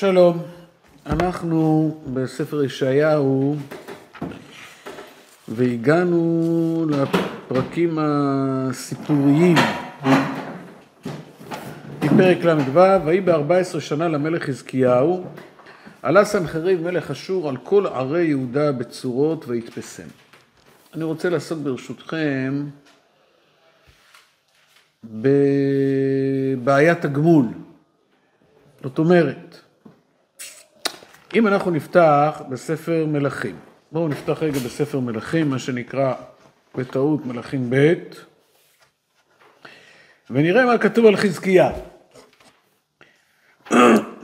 שלום, אנחנו בספר ישעיהו והגענו לפרקים הסיפוריים מפרק ל"ו, ויהי ב-14 שנה למלך חזקיהו, עלה סנחריב מלך אשור על כל ערי יהודה בצורות ויתפסם. אני רוצה לעסוק ברשותכם בבעיית הגמול. זאת אומרת, אם אנחנו נפתח בספר מלכים, בואו נפתח רגע בספר מלכים, מה שנקרא בטעות מלכים ב', ונראה מה כתוב על חזקיה.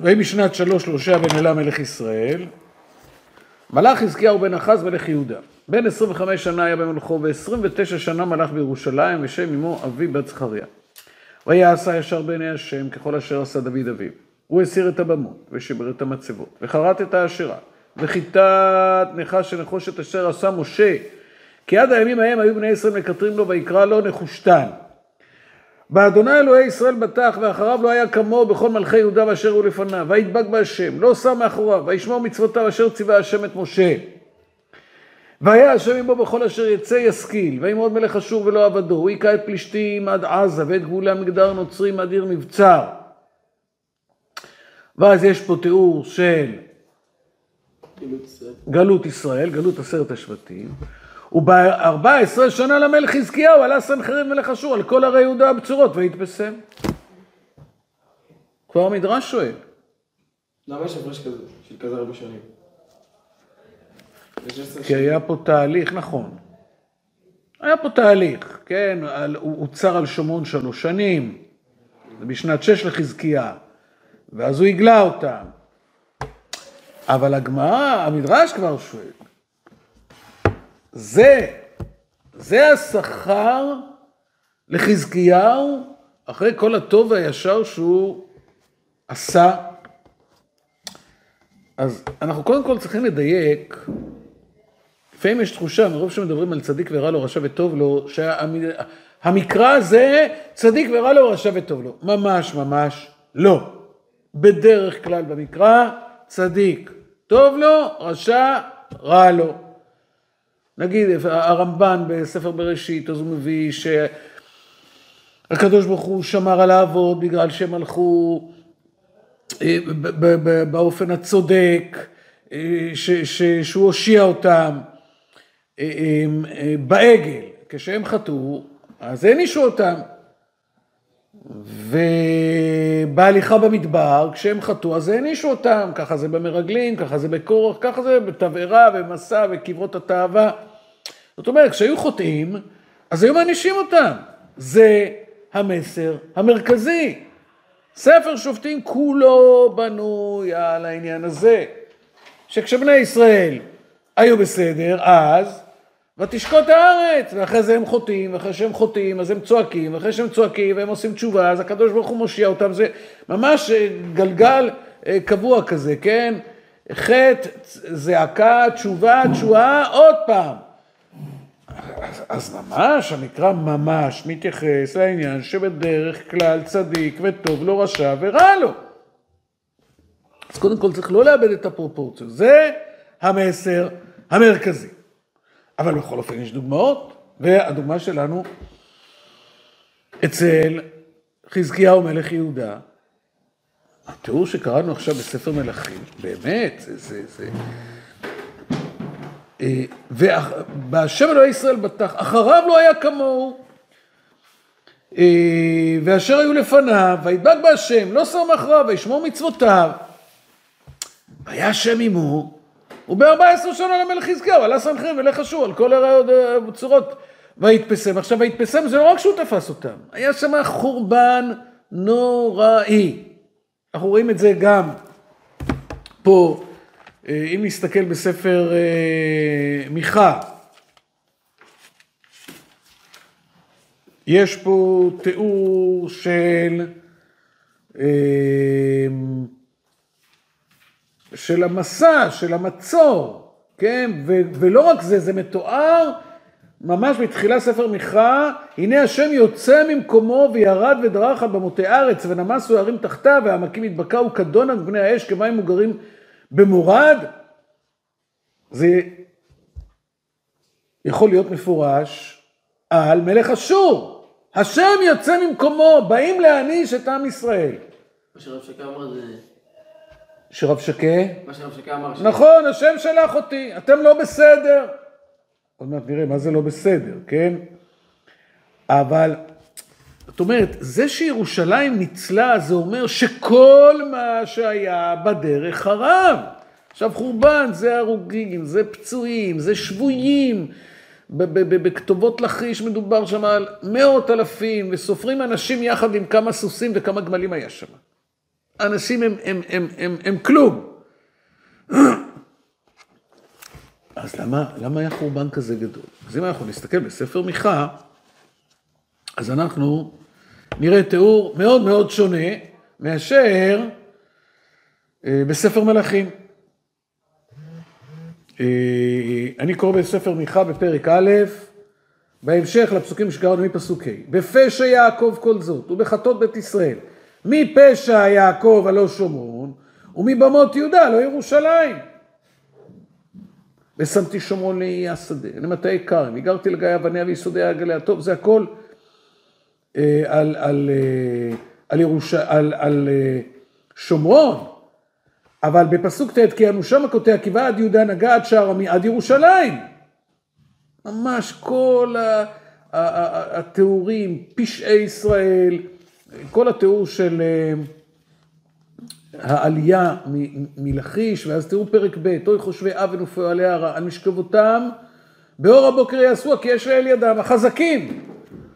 ויהי בשנת שלוש שלושה בן אלה מלך ישראל, מלך חזקיהו בן אחז מלך יהודה. בן 25 שנה היה במלכו, ו-29 שנה מלך בירושלים, ושם אמו אבי בת זכריה. והיה עשה ישר בעיני השם, ככל אשר עשה דוד אביו. הוא הסיר את הבמות, ושיבר את המצבות, וחרט את האשרה, וכיתת נחש של נחושת אשר עשה משה, כי עד הימים ההם היו בני ישראל מקטרים לו, ויקרא לו נחושתן. באדוני אלוהי ישראל בטח, ואחריו לא היה כמוהו בכל מלכי יהודה ואשר הוא לפניו, וידבק בהשם, לא שם מאחוריו, וישמור מצוותיו אשר ציווה השם את משה. והיה השם עמו בכל אשר יצא ישכיל, וימרוד מלך אשור ולא עבדו, הוא היכה את פלישתים עד עזה, ואת גבולי המגדר נוצרים עד עיר מבצר. ואז יש פה תיאור של גלות ישראל, גלות עשרת השבטים, וב-14 שנה למלך חזקיהו עלה סנחריב מלך אשור על כל ערי יהודה הבצורות והתבשם. כבר המדרש שואל. למה יש הפרש כזה, של כזה הרבה שנים? כי היה פה תהליך, נכון. היה פה תהליך, כן, הוא הוצר על שומרון שלוש שנים, בשנת שש לחזקיה, ואז הוא הגלה אותם. אבל הגמרא, המדרש כבר שואל, זה, זה השכר לחזקיהו אחרי כל הטוב והישר שהוא עשה. אז אנחנו קודם כל צריכים לדייק, לפעמים יש תחושה, מרוב שמדברים על צדיק ורע לו, רשע וטוב לו, שהמקרא הזה צדיק ורע לו, רשע וטוב לו. ממש ממש לא. בדרך כלל במקרא, צדיק טוב לו, רשע רע לו. נגיד הרמב"ן בספר בראשית, אז הוא מביא שהקדוש ברוך הוא שמר על האבות בגלל שהם הלכו אה, באופן הצודק, אה, שהוא הושיע אותם אה, בעגל, כשהם חטאו, אז הענישו אותם. ובהליכה במדבר, כשהם חטאו, אז הענישו אותם, ככה זה במרגלים, ככה זה בקורח, ככה זה בתבערה ומסע וקברות התאווה. זאת אומרת, כשהיו חוטאים, אז היו מענישים אותם. זה המסר המרכזי. ספר שופטים כולו בנוי על העניין הזה, שכשבני ישראל היו בסדר, אז ותשקוט הארץ, ואחרי זה הם חוטאים, ואחרי שהם חוטאים אז הם צועקים, ואחרי שהם צועקים והם עושים תשובה, אז הקדוש ברוך הוא מושיע אותם, זה ממש גלגל קבוע כזה, כן? חטא, זעקה, תשובה, תשועה, עוד פעם. אז, אז ממש, המקרא ממש מתייחס לעניין שבדרך כלל צדיק וטוב לו, רשע ורע לו. אז קודם כל צריך לא לאבד את הפרופורציות, זה המסר המרכזי. אבל בכל אופן יש דוגמאות, והדוגמה שלנו אצל חזקיהו מלך יהודה, התיאור שקראנו עכשיו בספר מלכים, באמת, זה... זה, זה אה, ובהשם אלוהי ישראל בטח, אחריו לא היה כמוהו. אה, ואשר היו לפניו, וידבק בהשם, לא שר מאחריו, וישמור מצוותיו. והיה השם עמו, וב-14 שנה למלך חזקיהו, עלה ולך אשור על כל הצורות ויתפסם. עכשיו, ויתפסם זה לא רק שהוא תפס אותם, היה שם חורבן נוראי. אנחנו רואים את זה גם פה, אה, אם נסתכל בספר אה, מיכה, יש פה תיאור של אה, של המסע, של המצור, כן? ו- ולא רק זה, זה מתואר ממש בתחילה ספר מיכה, הנה השם יוצא ממקומו וירד ודרך על במותי ארץ ונמסו הערים תחתיו והעמקים התבקעו כדון על בני האש כמים מוגרים במורד. זה יכול להיות מפורש על מלך אשור. השם יוצא ממקומו, באים להעניש את עם ישראל. מה שרב שקה אמר זה... שרב שקה, מה שרב שקה אמר... נכון, השם שלח אותי, אתם לא בסדר. עוד מעט נראה מה זה לא בסדר, כן? אבל, זאת אומרת, זה שירושלים ניצלה, זה אומר שכל מה שהיה בדרך חרב. עכשיו חורבן, זה הרוגים, זה פצועים, זה שבויים. בכתובות לכיש מדובר שם על מאות אלפים, וסופרים אנשים יחד עם כמה סוסים וכמה גמלים היה שם. אנשים הם, הם, הם, הם, הם כלום. אז למה, למה היה חורבן כזה גדול? אז אם אנחנו נסתכל בספר מיכה, אז אנחנו נראה תיאור מאוד מאוד שונה מאשר אה, בספר מלכים. אה, אני קורא בספר מיכה בפרק א', בהמשך לפסוקים שקראנו מפסוק ה', בפשע יעקב כל זאת, ובחטות בית ישראל, מפשע יעקב הלא שומרון, ומבמות יהודה לא ירושלים. ושמתי שומרון לאיי השדה, למטעי כרם, הגרתי לגיא אבניה ויסודיה גליה. טוב, זה הכל אה, על, על, אה, על, ירוש... על, על אה, שומרון, אבל בפסוק ט' כי אנושה מכותיה כי ועד יהודה נגע עד שער עמי עד ירושלים. ממש כל התיאורים, פשעי ישראל, כל התיאור של אה, העלייה מלכיש, ואז תראו פרק ב', אוי חושבי אבן ופועלי הרע, על משכבותם, באור הבוקר יעשו, כי יש לאל ידם, החזקים.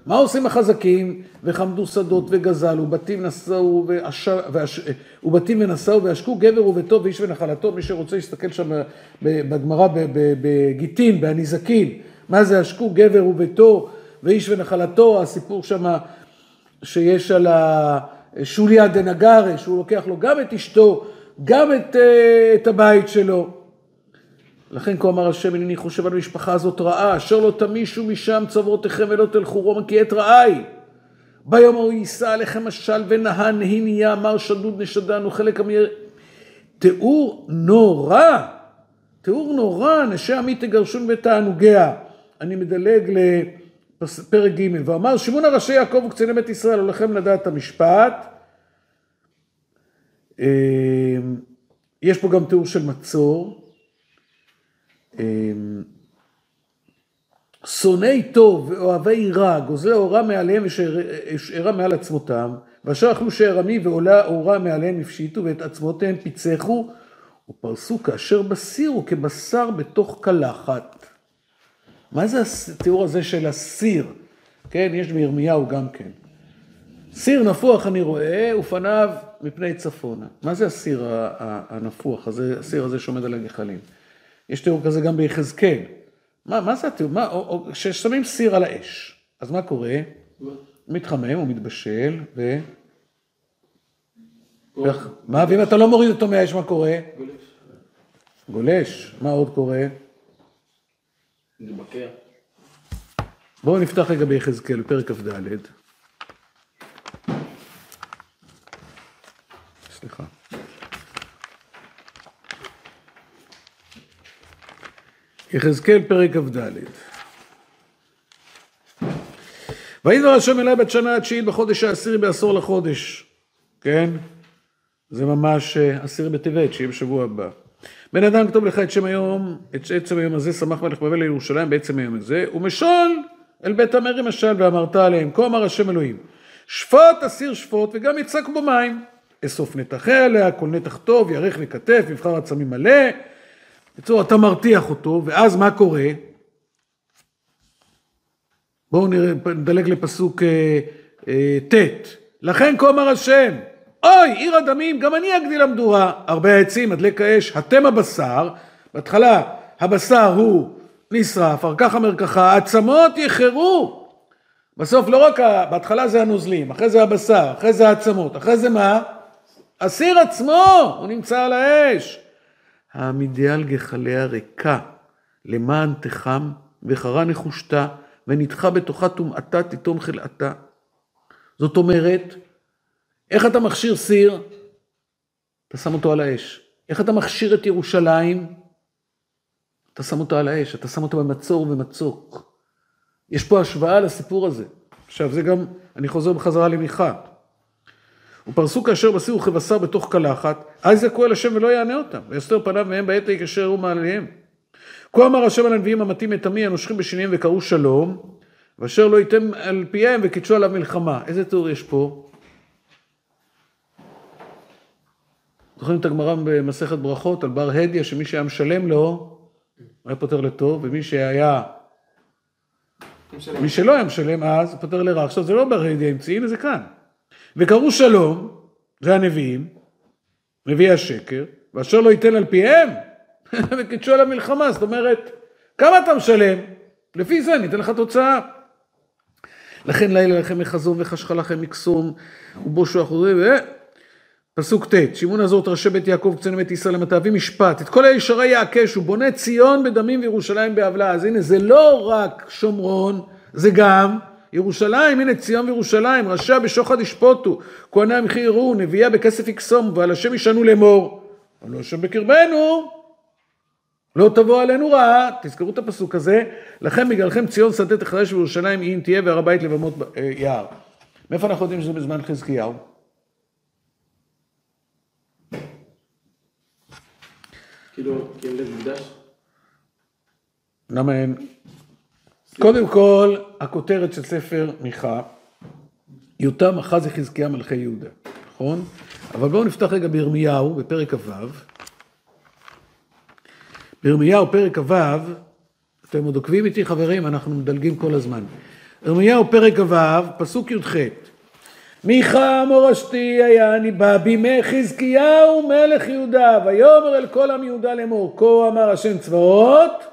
מה עושים החזקים? וחמדו שדות וגזלו, בתים נשאו ועש... ועש... ובתים ונשאו ועשקו גבר וביתו ואיש ונחלתו, מי שרוצה להסתכל שם בגמרא בגיטין, בהניזקין, מה זה עשקו גבר וביתו ואיש ונחלתו, הסיפור שם שיש על השוליה דנגרי, שהוא לוקח לו גם את אשתו, גם את, אה, את הבית שלו. לכן כה אמר השם הנני חושב על המשפחה הזאת רעה, אשר לא תמישו משם צוורותיכם ולא תלכו רומא כי עת רעי. ביום ההוא יישא עליכם משל ונהן הניה אמר שדוד נשדן וחלק אמיר. תיאור נורא, תיאור נורא, נשי עמי תגרשון בתענוגיה. אני מדלג לפרק ג' ואמר שמעון הראשי יעקב וקציני בית ישראל הולכם לדעת המשפט. אה, יש פה גם תיאור של מצור. שונאי טוב ואוהבי רע, גוזלי אורה מעליהם ושארה מעל עצמותם, ואשר אכלו שארמי ועולה אורה מעליהם הפשיטו ואת עצמותיהם פיצחו, ופרסו כאשר בסיר וכבשר בתוך קלחת. מה זה התיאור הזה של הסיר? כן, יש בירמיהו גם כן. סיר נפוח אני רואה, ופניו מפני צפונה. מה זה הסיר הנפוח הזה, הסיר הזה שעומד על הגחלים? יש תיאור כזה גם ביחזקאל. מה, מה זה התיאור? מה, או, או, כששמים סיר על האש, אז מה קורה? מתחמם, הוא מתבשל, ו... מה, ואם אתה לא מוריד אותו מהאש, מה קורה? גולש. גולש. מה עוד קורה? בואו נפתח רגע ביחזקאל, פרק כ"ד. סליחה. יחזקאל פרק כ"ד. וידבר השם אליי בת שנה התשיעית בחודש העשירי בעשור לחודש. כן? זה ממש אה, עשירי בטבת, שיהיה בשבוע הבא. בן אדם כתוב לך את שם היום, את עצם היום הזה, שמח מלך בבל לירושלים בעצם היום הזה, ומשול אל בית המרי משל ואמרת עליהם, כה אמר השם אלוהים, שפוט אסיר שפוט וגם יצק בו מים. אסוף נתחי עליה, כל נתח טוב, ירך וכתף, מבחר עצמים מלא. בקיצור, אתה מרתיח אותו, ואז מה קורה? בואו נדלג לפסוק אה, אה, ט'. לכן כה אמר השם, אוי, עיר הדמים, גם אני אגדיל המדורה. הרבה העצים, הדלק האש, התם הבשר. בהתחלה הבשר הוא נשרף, אחר כך המרקחה, העצמות יחרו. בסוף לא רק. בהתחלה זה הנוזלים, אחרי זה הבשר, אחרי זה העצמות, אחרי זה מה? הסיר עצמו, הוא נמצא על האש. העמידי על גחליה ריקה, למען תחם וחרה נחושתה, ונדחה בתוכה טומאתה תיתום חלאתה. זאת אומרת, איך אתה מכשיר סיר? אתה שם אותו על האש. איך אתה מכשיר את ירושלים? אתה שם אותו על האש, אתה שם אותו במצור ומצוק. יש פה השוואה לסיפור הזה. עכשיו, זה גם, אני חוזר בחזרה למיכה. ופרסו כאשר בסירו כבשר בתוך קלחת, אז יקו אל השם ולא יענה אותם, ויסתר פניו מהם בעת ההיא כאשר יראו מעליהם. כה אמר השם על הנביאים המטים את עמי הנושכים בשניהם וקראו שלום, ואשר לא ייתם על פיהם וקידשו עליו מלחמה. איזה תיאור יש פה? זוכרים את הגמרא במסכת ברכות על בר הדיה, שמי שהיה משלם לו, היה פותר לטוב, ומי שהיה... מי שלא היה משלם אז, פותר לרע. עכשיו זה לא בר הדיה המציא, הנה זה כאן. וקראו שלום, זה הנביאים, נביאי השקר, ואשר לא ייתן על פיהם, וקידשו על המלחמה, זאת אומרת, כמה אתה משלם? לפי זה ניתן לך תוצאה. לכן לילה לכם מחזום וחשכה לכם מקסום ובושו אחורי ו... פסוק ט', שמעון הזאת ראשי בית יעקב קצין בית ישראל למתאבים משפט, את כל הישרי יעקש, הוא בונה ציון בדמים וירושלים בעוולה, אז הנה זה לא רק שומרון, זה גם ירושלים, הנה ציון וירושלים, רשע בשוחד ישפוטו, כהני המחיר יראו, נביאה בכסף יקסום, ועל השם ישנו לאמור, אבל לא יושב בקרבנו, לא תבוא עלינו רעה, תזכרו את הפסוק הזה, לכם בגללכם ציון שדה תחרש וירושלים אם תהיה והר הבית לבמות אה, יער. מאיפה אנחנו יודעים שזה בזמן חזקיהו? כאילו, אין לב מקדש? למה אין? קודם כל, הכותרת של ספר מיכה, יותם אחז יחזקיה מלכי יהודה, נכון? אבל בואו נפתח רגע בירמיהו, בפרק כ"ו. בירמיהו, פרק כ"ו, אתם עוד עוקבים איתי חברים, אנחנו מדלגים כל הזמן. ירמיהו, פרק כ"ו, פסוק י"ח: מיכה מורשתי היה ניבא בימי חזקיהו מלך יהודה, ויאמר אל כל עם יהודה לאמור, כה אמר השם צבאות,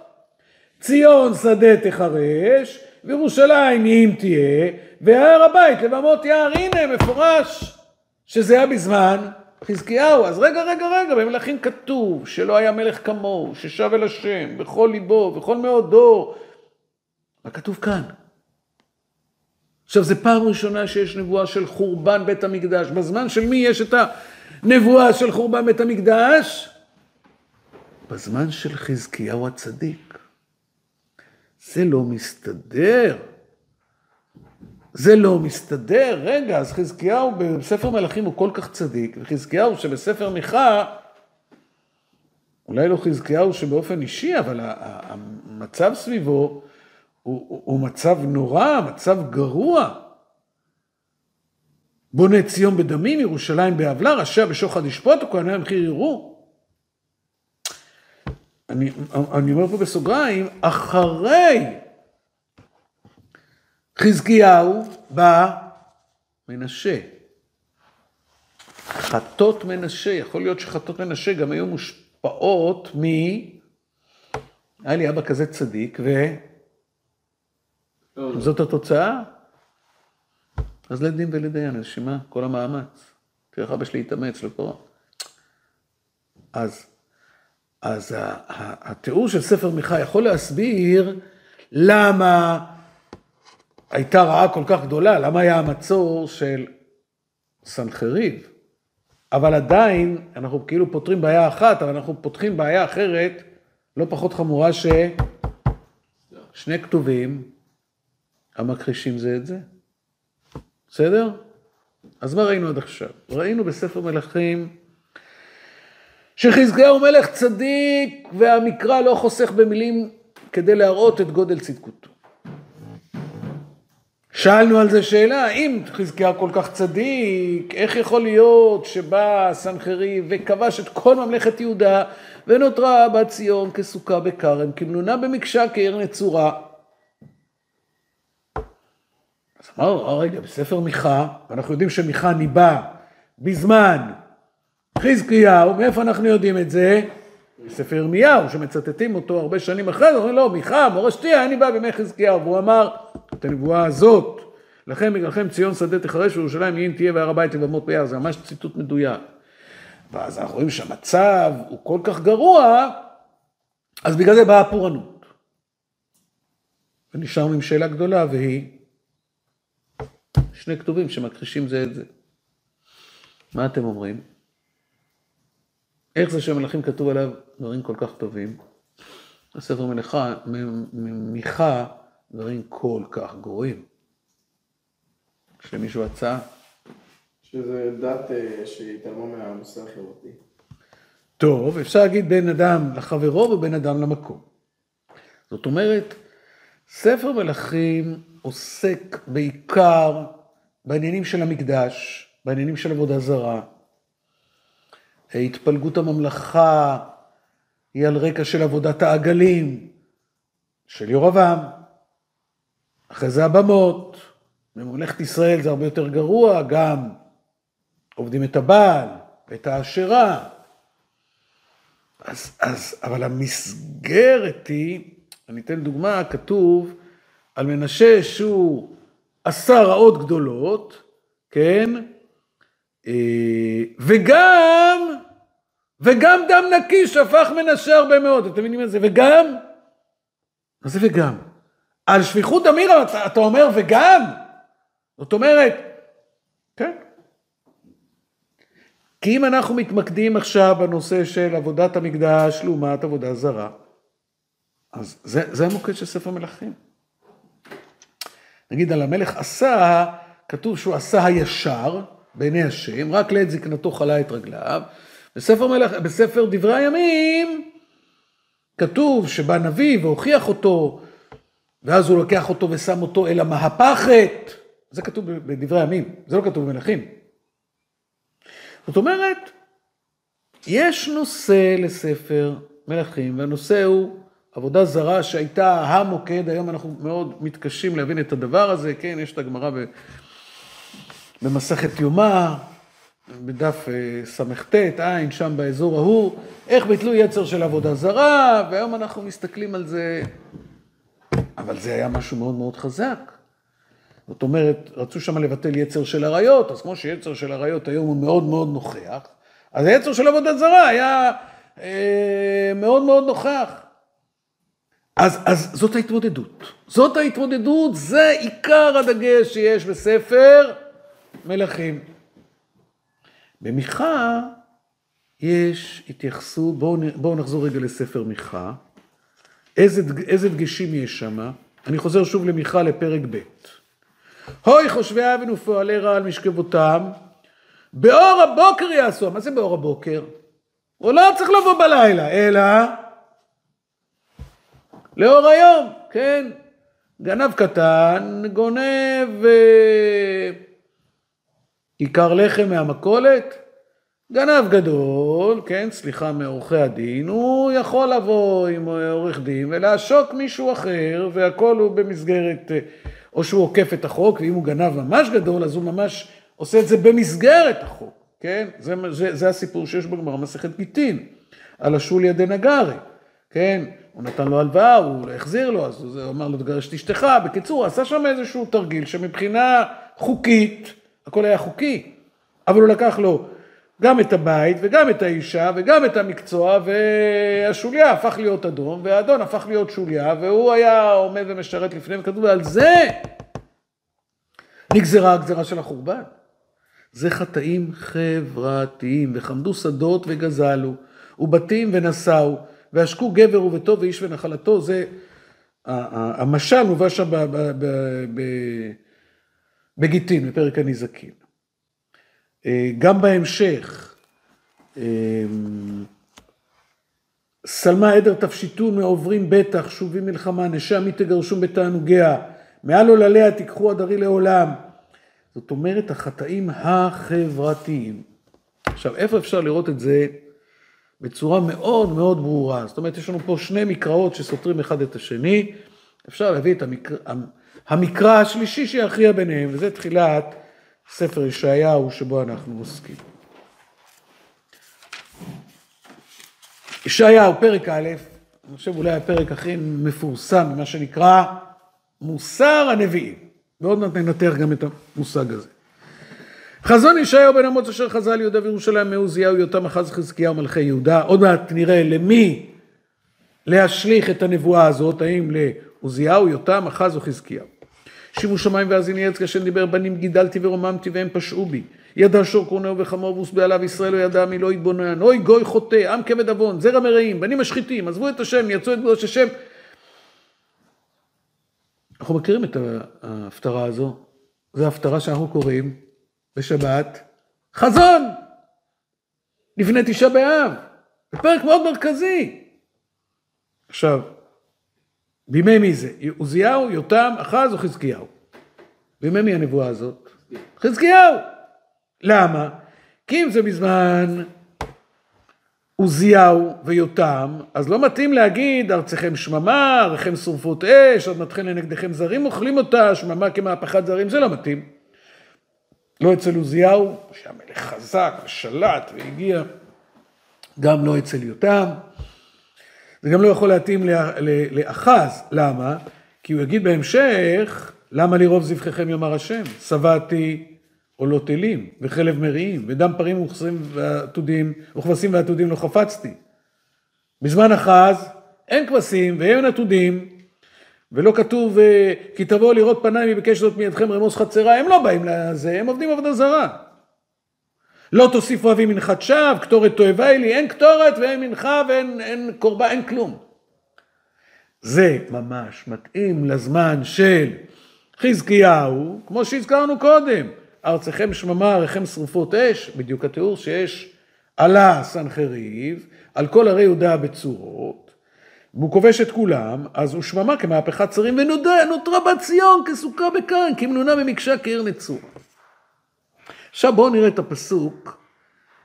ציון שדה תחרש, וירושלים אם תהיה, והר הבית לבמות יער, הנה מפורש שזה היה בזמן חזקיהו. אז רגע, רגע, רגע, במלכים כתוב שלא היה מלך כמוהו, ששב אל השם בכל ליבו, בכל מאודו. מה כתוב כאן? עכשיו, זו פעם ראשונה שיש נבואה של חורבן בית המקדש. בזמן של מי יש את הנבואה של חורבן בית המקדש? בזמן של חזקיהו הצדיק. זה לא מסתדר. זה לא מסתדר. רגע, אז חזקיהו בספר מלכים הוא כל כך צדיק, וחזקיהו שבספר מיכה, אולי לא חזקיהו שבאופן אישי, אבל המצב סביבו הוא, הוא, מצב נורא, מצב גרוע. בונה ציון בדמים, ירושלים בעוולה, ראשיה בשוחד ישפוט, וכהני המחיר יראו. אני, אני אומר פה בסוגריים, אחרי חזקיהו בא מנשה. חטות מנשה, יכול להיות שחטות מנשה גם היו מושפעות מ... היה לי אבא כזה צדיק, ו... לא, לא. זאת התוצאה? אז לדין ולדיין, אז שמה? כל המאמץ. תראה אבא שלי התאמץ לפה. אז, אז התיאור של ספר מיכה יכול להסביר למה הייתה רעה כל כך גדולה, למה היה המצור של סנחריב. אבל עדיין, אנחנו כאילו פותרים בעיה אחת, אבל אנחנו פותחים בעיה אחרת, לא פחות חמורה, ששני כתובים המכחישים זה את זה. בסדר? אז מה ראינו עד עכשיו? ראינו בספר מלכים שחזקיהו מלך צדיק והמקרא לא חוסך במילים כדי להראות את גודל צדקותו. שאלנו על זה שאלה, אם חזקיהו כל כך צדיק, איך יכול להיות שבא סנחריב וכבש את כל ממלכת יהודה ונותרה בת ציון כסוכה בכרם, כמלונה במקשה כעיר נצורה. אמרנו, אה, רגע, בספר מיכה, ואנחנו יודעים שמיכה ניבא בזמן חזקיהו, מאיפה אנחנו יודעים את זה? בספר ירמיהו, שמצטטים אותו הרבה שנים אחרי זה, אומרים לו, מיכה, מורשתי, אני בא בימי חזקיהו, והוא אמר את הנבואה הזאת, לכם בגללכם ציון שדה תחרש וירושלים יין תהיה והר הבית לבמות ביער, זה ממש ציטוט מדויק. ואז אנחנו רואים שהמצב הוא כל כך גרוע, אז בגלל זה באה הפורענות. ונשארנו עם שאלה גדולה, והיא שני כתובים שמכחישים זה את זה. מה אתם אומרים? איך זה שמלאכים כתוב עליו דברים כל כך טובים? הספר מלאכה, מיכה, דברים כל כך גרועים. יש למישהו הצעה? שזה דת אה, שהתעלמו מהנושא החברתי. טוב, אפשר להגיד בין אדם לחברו ובין אדם למקום. זאת אומרת, ספר מלכים עוסק בעיקר בעניינים של המקדש, בעניינים של עבודה זרה. התפלגות הממלכה היא על רקע של עבודת העגלים, של ירבעם. אחרי זה הבמות, בממלכת ישראל זה הרבה יותר גרוע, גם עובדים את הבעל ואת האשרה. אז, אז, אבל המסגרת היא, אני אתן דוגמה, כתוב על מנשה שהוא עשה רעות גדולות, כן? אה, וגם, וגם דם נקי שפך מנשה הרבה מאוד, אתם מבינים מה זה? וגם? מה זה וגם? על שפיכות דמיר אתה אומר וגם? זאת אומרת, כן. כי אם אנחנו מתמקדים עכשיו בנושא של עבודת המקדש לעומת עבודה זרה, אז זה, זה המוקד של ספר מלכים. נגיד על המלך עשה, כתוב שהוא עשה הישר בעיני השם, רק לעת זקנתו חלה את רגליו. בספר, מלך, בספר דברי הימים כתוב שבא נביא והוכיח אותו, ואז הוא לוקח אותו ושם אותו אל המהפכת. זה כתוב בדברי הימים, זה לא כתוב במלכים. זאת אומרת, יש נושא לספר מלכים, והנושא הוא עבודה זרה שהייתה המוקד, היום אנחנו מאוד מתקשים להבין את הדבר הזה, כן, יש את הגמרא במסכת יומא, בדף אה, סט, עין, שם באזור ההוא, איך ביטלו יצר של עבודה זרה, והיום אנחנו מסתכלים על זה, אבל זה היה משהו מאוד מאוד חזק. זאת אומרת, רצו שם לבטל יצר של אריות, אז כמו שיצר של אריות היום הוא מאוד מאוד נוכח, אז היצר של עבודה זרה היה אה, מאוד מאוד נוכח. אז, אז זאת ההתמודדות. זאת ההתמודדות, זה עיקר הדגש שיש בספר מלכים. במיכה יש התייחסות, בואו בוא נחזור רגע לספר מיכה. איזה, איזה דגשים יש שם? אני חוזר שוב למיכה לפרק ב'. הוי חושבי אבן ופועלי רע על משכבותם, באור הבוקר יעשו. מה זה באור הבוקר? הוא לא צריך לבוא בלילה, אלא לאור היום, כן? גנב קטן, גונב אה, כיכר לחם מהמכולת, גנב גדול, כן, סליחה מעורכי הדין, הוא יכול לבוא עם עורך דין ולעשוק מישהו אחר, והכל הוא במסגרת, אה, או שהוא עוקף את החוק, ואם הוא גנב ממש גדול, אז הוא ממש עושה את זה במסגרת החוק, כן? זה, זה, זה הסיפור שיש בגמרא מסכת גיטין, על השוליה דנגרי, כן? הוא נתן לו הלוואה, הוא החזיר לו, אז הוא אמר לו, תגרש את אשתך. בקיצור, עשה שם איזשהו תרגיל שמבחינה חוקית, הכל היה חוקי, אבל הוא לקח לו גם את הבית וגם את האישה וגם את המקצוע, והשוליה הפך להיות אדום, והאדון הפך להיות שוליה, והוא היה עומד ומשרת לפניהם, כתוב, ועל זה נגזרה הגזרה של החורבן. זה חטאים חברתיים, וחמדו שדות וגזלו, ובתים ונשאו. ועשקו גבר וביתו ואיש ונחלתו, זה, המשל מובא שם בגיטין, בפרק הנזקין. אה, גם בהמשך, אה, סלמה עדר תפשיטון מעוברים בטח, שובים מלחמה, נשם מי תגרשום בתענוגיה, מעל עולליה תיקחו עדרי לעולם. זאת אומרת, החטאים החברתיים. עכשיו, איפה אפשר לראות את זה? בצורה מאוד מאוד ברורה. זאת אומרת, יש לנו פה שני מקראות שסותרים אחד את השני. אפשר להביא את המקרא, המקרא השלישי שיכריע ביניהם, וזה תחילת ספר ישעיהו שבו אנחנו עוסקים. ישעיהו, פרק א', אני חושב אולי הפרק הכי מפורסם, מה שנקרא מוסר הנביאים. ועוד מעט ננתח גם את המושג הזה. חזון ישעיהו בן אמוץ אשר חזה על יהודה וירושלים מעוזיהו יותם אחז חזקיהו מלכי יהודה. עוד מעט נראה למי להשליך את הנבואה הזאת, האם עוזיהו, יותם, אחז וחזקיהו. שימו שמיים ואזיני ארץ כאשר דיבר בנים גידלתי ורוממתי והם פשעו בי. ידע שור קורנהו וחמור והוסבה עליו ישראל לא ידע מי לא יתבונן. אוי גוי חוטא, עם כבד עוון, זרע מרעים, בנים משחיתים, עזבו את השם, יצאו את קדוש השם. אנחנו מכירים את ההפטרה הזו, זו ההפטרה שאנחנו קוראים בשבת, חזון, לפני תשעה באב, זה פרק מאוד מרכזי. עכשיו, בימי מי זה? עוזיהו, יותם, אחז או חזקיהו? בימי מי הנבואה הזאת? חזקיהו. למה? כי אם זה בזמן עוזיהו ויותם, אז לא מתאים להגיד ארציכם שממה, עריכם שרפות אש, עוד מתחיל לנגדכם זרים אוכלים אותה, שממה כמהפכת זרים, זה לא מתאים. לא אצל עוזיהו, שהמלך חזק ושלט והגיע, גם לא אצל יותם. זה גם לא יכול להתאים לאחז, למה? כי הוא יגיד בהמשך, למה לרוב זבחיכם יאמר השם? שבעתי עולות אלים, וחלב מריעים, ודם פרים ועתודים, וכבשים ועתודים לא חפצתי. בזמן אחז אין כבשים ואין עתודים, ולא כתוב כי תבואו לראות פניי מבקש זאת מידכם רמוס חצרה, הם לא באים לזה, הם עובדים עבודה זרה. לא תוסיפו אבי מנחת שווא, קטורת תועבה לי, אין קטורת ואין מנחה ואין אין קורבן, אין כלום. זה ממש מתאים לזמן של חזקיהו, כמו שהזכרנו קודם. ארציכם שממה, עריכם שרופות אש, בדיוק התיאור שיש עלה סנחריב, על כל ערי יהודה הבצורות, והוא כובש את כולם, אז הוא שממה כמהפכת שרים, ונותרה בת ציון כסוכה בקרן, כמנונה במקשה כעיר נצור. עכשיו בואו נראה את הפסוק,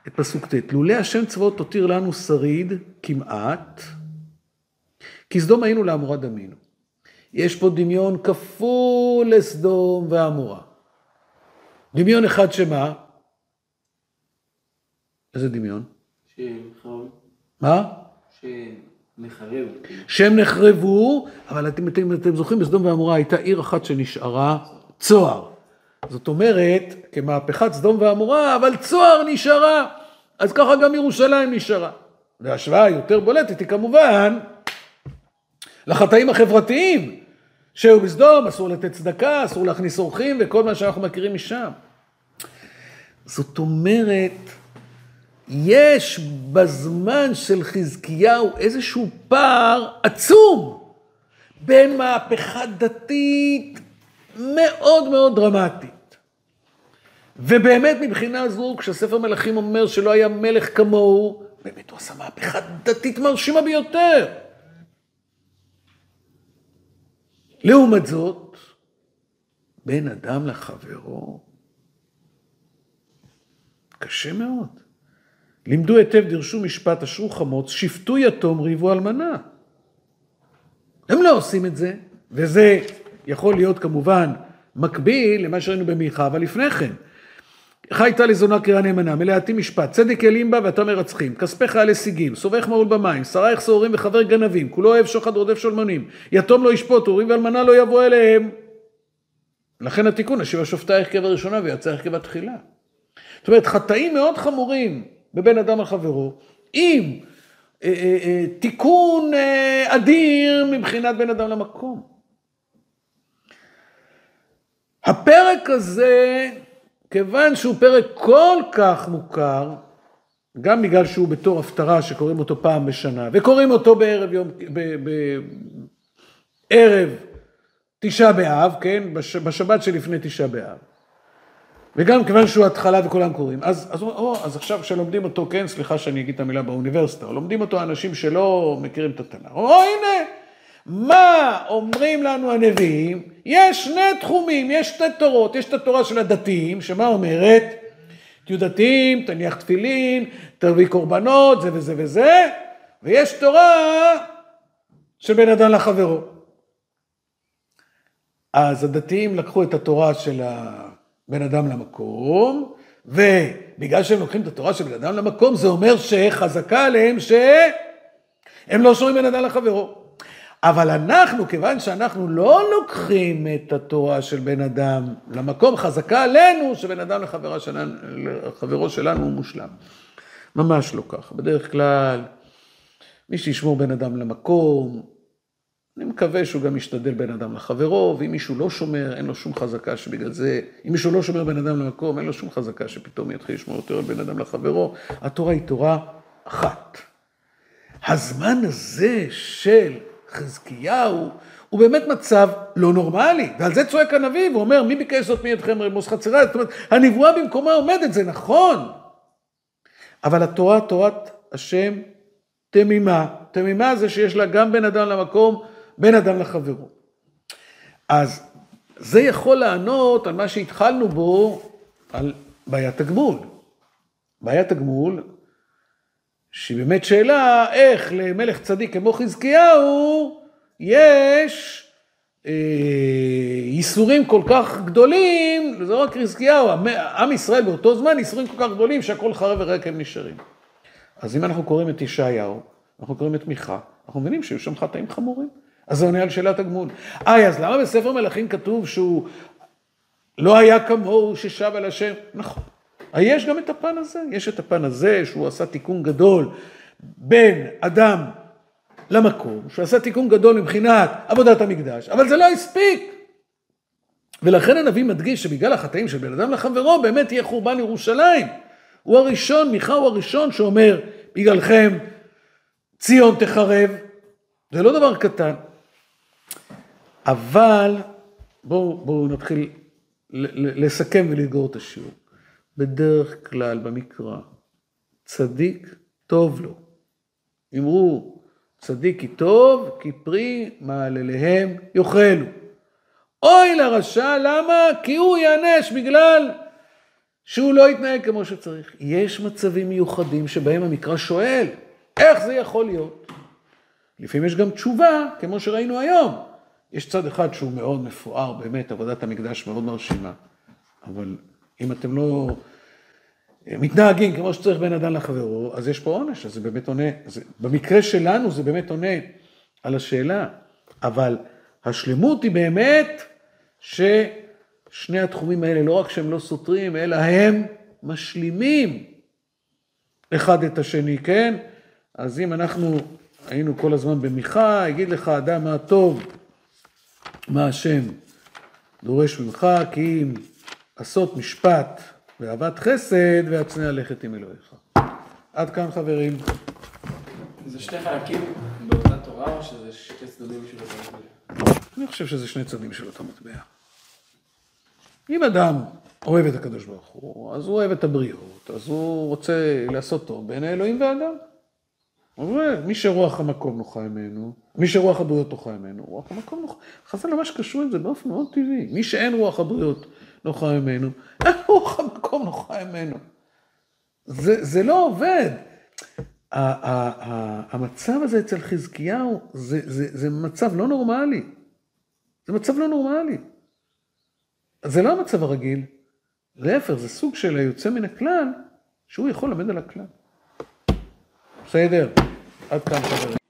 את פסוק ט', לולא השם צבאות תותיר לנו שריד כמעט, כי סדום היינו לעמורה דמינו. יש פה דמיון כפול לסדום ועמורה. דמיון אחד שמה? איזה דמיון? שנחרב. מה? שנחרב. שהם נחרבו, אבל אתם, אתם, אתם זוכרים, בסדום ועמורה הייתה עיר אחת שנשארה צוהר. זאת אומרת, כמהפכת סדום ועמורה, אבל צוהר נשארה. אז ככה גם ירושלים נשארה. וההשוואה היותר בולטת היא כמובן לחטאים החברתיים. שהיו בסדום, אסור לתת צדקה, אסור להכניס אורחים וכל מה שאנחנו מכירים משם. זאת אומרת, יש בזמן של חזקיהו איזשהו פער עצום בין מהפכה דתית מאוד מאוד דרמטית. ובאמת מבחינה זו, כשספר מלכים אומר שלא היה מלך כמוהו, באמת הוא עשה מהפכה דתית מרשימה ביותר. לעומת זאת, בין אדם לחברו, קשה מאוד. לימדו היטב, דרשו משפט, אשרו חמוץ, שפטו יתום, ריבו אלמנה. הם לא עושים את זה, וזה יכול להיות כמובן מקביל למה שראינו במיכה, אבל לפני כן. חייתה לזונה קריאה נאמנה, מלאתי משפט, צדק אלים בה ואתה מרצחים, כספך על הישגים, סובך מעול במים, שרייך שעורים וחבר גנבים, כולו אוהב שוחד רודף שולמנים, יתום לא ישפוט, הורים ואלמנה לא יבוא אליהם. לכן התיקון, אשיבה שופטה הרכב הראשונה ויצא הרכב התחילה. זאת אומרת, חטאים מאוד חמורים בבין אדם לחברו, עם אה, אה, אה, תיקון אדיר מבחינת בין אדם למקום. הפרק הזה כיוון שהוא פרק כל כך מוכר, גם בגלל שהוא בתור הפטרה שקוראים אותו פעם בשנה, וקוראים אותו בערב יום, בערב תשעה באב, כן, בש, בשבת שלפני תשעה באב. וגם כיוון שהוא התחלה וכולם קוראים. אז, אז, או, אז עכשיו כשלומדים אותו, כן, סליחה שאני אגיד את המילה באוניברסיטה, לומדים אותו אנשים שלא מכירים את התנ"ך. או הנה, מה אומרים לנו הנביאים? יש שני תחומים, יש שתי תורות. יש את התורה של הדתיים, שמה אומרת? תהיו דתיים, תניח תפילין, תביא קורבנות, זה וזה וזה, ויש תורה של בן אדם לחברו. אז הדתיים לקחו את התורה של הבן אדם למקום, ובגלל שהם לוקחים את התורה של בן אדם למקום, זה אומר שחזקה עליהם שהם לא שומעים בן אדם לחברו. אבל אנחנו, כיוון שאנחנו לא לוקחים את התורה של בן אדם למקום, חזקה עלינו שבן אדם לחברו שלנו, שלנו הוא מושלם. ממש לא ככה. בדרך כלל, מי שישמור בן אדם למקום, אני מקווה שהוא גם ישתדל בין אדם לחברו, ואם מישהו לא שומר, אין לו שום חזקה שבגלל זה, אם מישהו לא שומר בין אדם למקום, אין לו שום חזקה שפתאום יתחיל לשמור יותר בין אדם לחברו. התורה היא תורה אחת. הזמן הזה של חזקיהו, הוא באמת מצב לא נורמלי, ועל זה צועק הנביא, ואומר, מי ביקש זאת מידכם רמוס חצרה? זאת אומרת, הנבואה במקומה עומדת, זה נכון. אבל התורה, תורת השם, תמימה. תמימה זה שיש לה גם בין אדם למקום, בין אדם לחברו. אז זה יכול לענות על מה שהתחלנו בו, על בעיית הגמול. בעיית הגמול, שהיא באמת שאלה איך למלך צדיק כמו חזקיהו, יש אה, ייסורים כל כך גדולים, זה לא רק חזקיהו, עם ישראל באותו זמן ייסורים כל כך גדולים שהכל חרב ורק הם נשארים. אז אם אנחנו קוראים את ישעיהו, אנחנו קוראים את מיכה, אנחנו מבינים שהיו שם חטאים חמורים. אז זה עונה על שאלת הגמול. איי, אז למה בספר מלכים כתוב שהוא לא היה כמוהו ששב אל השם? נכון. יש גם את הפן הזה, יש את הפן הזה שהוא עשה תיקון גדול בין אדם למקום, שהוא עשה תיקון גדול מבחינת עבודת המקדש, אבל זה לא הספיק. ולכן הנביא מדגיש שבגלל החטאים של בן אדם לחברו, באמת יהיה חורבן ירושלים. הוא הראשון, מיכה הוא הראשון שאומר, בגללכם ציון תחרב. זה לא דבר קטן. אבל בואו בוא נתחיל לסכם ולסגור את השיעור. בדרך כלל במקרא, צדיק טוב לו. אמרו, צדיק כי טוב, כי פרי מעלליהם יאכלו. אוי לרשע, למה? כי הוא ייענש בגלל שהוא לא יתנהג כמו שצריך. יש מצבים מיוחדים שבהם המקרא שואל, איך זה יכול להיות? לפעמים יש גם תשובה, כמו שראינו היום. יש צד אחד שהוא מאוד מפואר, באמת, עבודת המקדש מאוד מרשימה, אבל אם אתם לא מתנהגים כמו שצריך בין אדם לחברו, אז יש פה עונש, אז זה באמת עונה, זה, במקרה שלנו זה באמת עונה על השאלה, אבל השלמות היא באמת ששני התחומים האלה, לא רק שהם לא סותרים, אלא הם משלימים אחד את השני, כן? אז אם אנחנו היינו כל הזמן במיכה, יגיד לך אדם מה טוב, מה השם דורש ממך, כי אם עשות משפט ואהבת חסד והצנע לכת עם אלוהיך. עד כאן חברים. זה שני חלקים באותה תורה או שזה שני צדדים של אותה מטבע? אני חושב שזה שני צדדים של אותה מטבע. אם אדם אוהב את הקדוש ברוך הוא, אז הוא אוהב את הבריות, אז הוא רוצה לעשות טוב בין האלוהים והאדם. מי שרוח המקום נוחה ממנו, מי שרוח הבריות נוחה ממנו, רוח המקום נוחה. חז"ל ממש קשור עם זה באופן מאוד טבעי. מי שאין רוח הבריות נוחה ממנו, אין רוח המקום נוחה ממנו. זה, זה לא עובד. המצב הזה אצל חזקיהו זה, זה, זה מצב לא נורמלי. זה מצב לא נורמלי. זה לא המצב הרגיל. להפך, זה סוג של היוצא מן הכלל, שהוא יכול ללמד על הכלל. בסדר, עד כאן חברים.